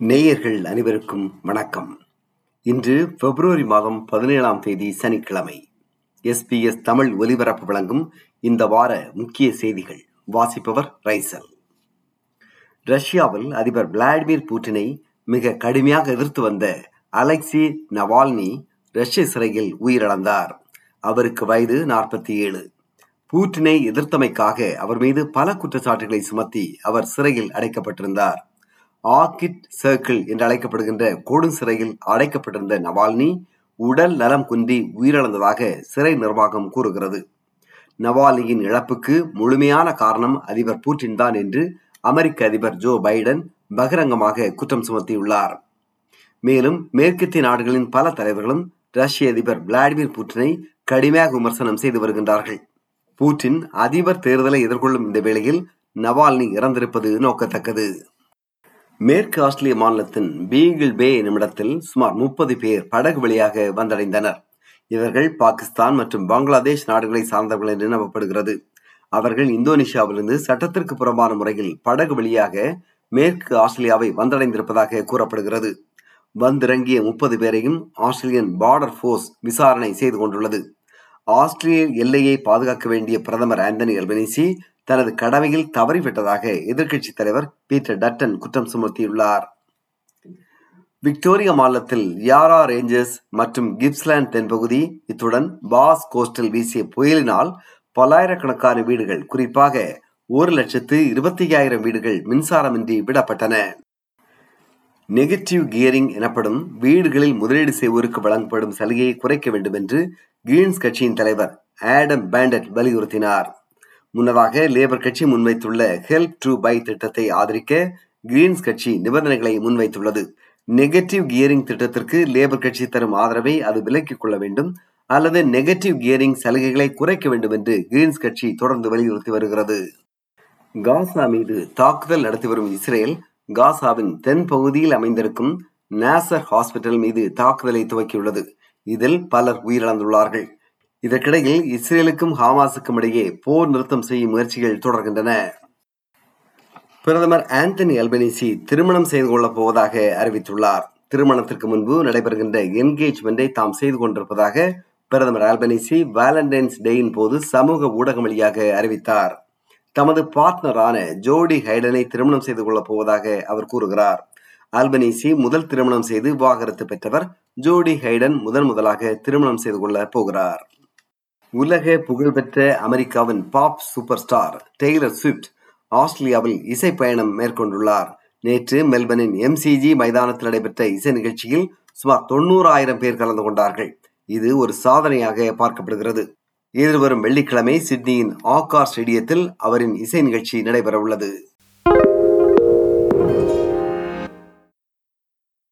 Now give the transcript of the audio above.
நேயர்கள் அனைவருக்கும் வணக்கம். இன்று பிப்ரவரி மாதம் பதினேழாம் தேதி சனிக்கிழமை. எஸ்பிஎஸ் தமிழ் ஒலிபரப்பு வழங்கும் இந்த வார முக்கிய செய்திகள். வாசிப்பவர் ரைசல். ரஷ்யாவில் அதிபர் விளாடிமிர் புட்டினை மிக கடுமையாக எதிர்த்து வந்த அலெக்சி நவால்னி ரஷ்ய சிறையில் உயிரிழந்தார். அவருக்கு வயது நாற்பத்தி ஏழு பூட்டினை எதிர்த்தமைக்காக அவர் மீது பல குற்றச்சாட்டுகளை சுமத்தி அவர் சிறையில் அடைக்கப்பட்டிருந்தார். ஆர்கிட் சர்க்கிள் என்று அழைக்கப்படுகின்ற கொடும் சிறையில் அடைக்கப்பட்டிருந்த நவால்னி உடல் நலம் குன்றி உயிரிழந்ததாக சிறை நிர்வாகம் கூறுகிறது. நவாலியின் இழப்புக்கு முழுமையான காரணம் அதிபர் பூட்டின் தான் என்று அமெரிக்க அதிபர் ஜோ பைடன் பகிரங்கமாக குற்றம் சுமத்தியுள்ளார். மேலும் மேற்கத்திய நாடுகளின் பல தலைவர்களும் ரஷ்ய அதிபர் விளாடிமிர் புட்டினை கடுமையாக விமர்சனம் செய்து வருகின்றார்கள். பூட்டின் அதிபர் தேர்தலை எதிர்கொள்ளும் இந்த வேளையில் நவால்னி இறந்திருப்பது நோக்கத்தக்கது. மேற்கு ஆஸ்திரேலிய மாநிலத்தின் பீகிள் பே என்னுமிடத்தில் சுமார் முப்பது பேர் படகு வழியாக வந்தடைந்தனர். இவர்கள் பாகிஸ்தான் மற்றும் பங்களாதேஷ் நாடுகளை சார்ந்தவர்கள் என்று நம்பப்படுகிறது அவர்கள் இந்தோனேஷியாவிலிருந்து சட்டத்திற்கு புறம்பான முறையில் படகு வழியாக மேற்கு ஆஸ்திரேலியாவை வந்தடைந்திருப்பதாக கூறப்படுகிறது. வந்திறங்கிய முப்பது பேரையும் ஆஸ்திரேலியன் பார்டர் ஃபோர்ஸ் விசாரணை செய்து கொண்டுள்ளது. ஆஸ்திரேலிய எல்லையை பாதுகாக்க வேண்டிய பிரதமர் ஆந்தனி அல்பனிசி தனது கடமையில் தவறிவிட்டதாக எதிர்க்கட்சி தலைவர் பீட்டர் டட்டன் குற்றம் சுமத்தியுள்ளார். விக்டோரியா மாநிலத்தில் யாரா ரேஞ்சர்ஸ் மற்றும் கிப்ஸ்லாண்ட் தென்பகுதி இத்துடன் பாஸ் கோஸ்டல் வீசிய புயலினால் பல்லாயிரக்கணக்கான வீடுகள் குறிப்பாக ஒரு லட்சத்து இருபத்தி ஐயாயிரம் வீடுகள் மின்சாரமின்றி விடப்பட்டன. நெகட்டிவ் கியரிங் எனப்படும் வீடுகளில் முதலீடு செய்வோருக்கு வழங்கப்படும் சலுகையை குறைக்க வேண்டும் என்று கிரீன்ஸ் கட்சியின் தலைவர் ஆடம் பேண்டட் வலியுறுத்தினார். முன்னதாக லேபர் கட்சி முன்வைத்துள்ள ஹெல்ப் டு பை திட்டத்தை ஆதரிக்க கிரீன்ஸ் கட்சி நிபந்தனைகளை முன்வைத்துள்ளது. நெகட்டிவ் கியரிங் திட்டத்திற்கு லேபர் கட்சி தரும் ஆதரவை அது விலக்கிக் கொள்ள வேண்டும் அல்லது நெகட்டிவ் கியரிங் சலுகைகளை குறைக்க வேண்டும் என்று கிரீன்ஸ் கட்சி தொடர்ந்து வலியுறுத்தி வருகிறது. காசா மீது தாக்குதல் நடத்தி வரும் இஸ்ரேல் காசாவின் தென் பகுதியில் அமைந்திருக்கும் நாசர் ஹாஸ்பிட்டல் மீது தாக்குதலை துவக்கியுள்ளது. இதில் பலர் உயிரிழந்துள்ளார்கள். இதற்கிடையில் இஸ்ரேலுக்கும் ஹாமாஸுக்கும் இடையே போர் நிறுத்தம் செய்யும் முயற்சிகள் தொடர்கின்றன. பிரதமர் ஆந்தனி அல்பனிசி திருமணம் செய்து கொள்ளப் போவதாக அறிவித்துள்ளார். திருமணத்திற்கு முன்பு நடைபெறுகின்ற என்கேஜ்மெண்டை தாம் செய்து கொண்டிருப்பதாக பிரதமர் ஆல்பனிசி வேலண்டைன்ஸ் டேயின் போது சமூக ஊடகம் வழியாக அறிவித்தார். தமது பார்ட்னரான ஜோடி ஹைடனை திருமணம் செய்து கொள்ளப் போவதாக அவர் கூறுகிறார். ஆல்பனீசி முதல் திருமணம் செய்து விவாகரத்து பெற்றவர் ஜோடி ஹைடன் முதன் முதலாக திருமணம் செய்து கொள்ளப் போகிறார். உலக புகழ்பெற்ற அமெரிக்காவின் pop super star Taylor Swift ஆஸ்திரேலியாவில் இசை பயணம் மேற்கொண்டுள்ளார். நேற்று மெல்பர்னின் எம்சிஜி மைதானத்தில் நடைபெற்ற இசை நிகழ்ச்சியில் சுமார் தொண்ணூறாயிரம் பேர் கலந்து கொண்டார்கள். இது ஒரு சாதனையாக பார்க்கப்படுகிறது. எதிர்வரும் வெள்ளிக்கிழமை சிட்னியின் ஆக்கார் ஸ்டேடியத்தில் அவரின் இசை நிகழ்ச்சி நடைபெறவுள்ளது.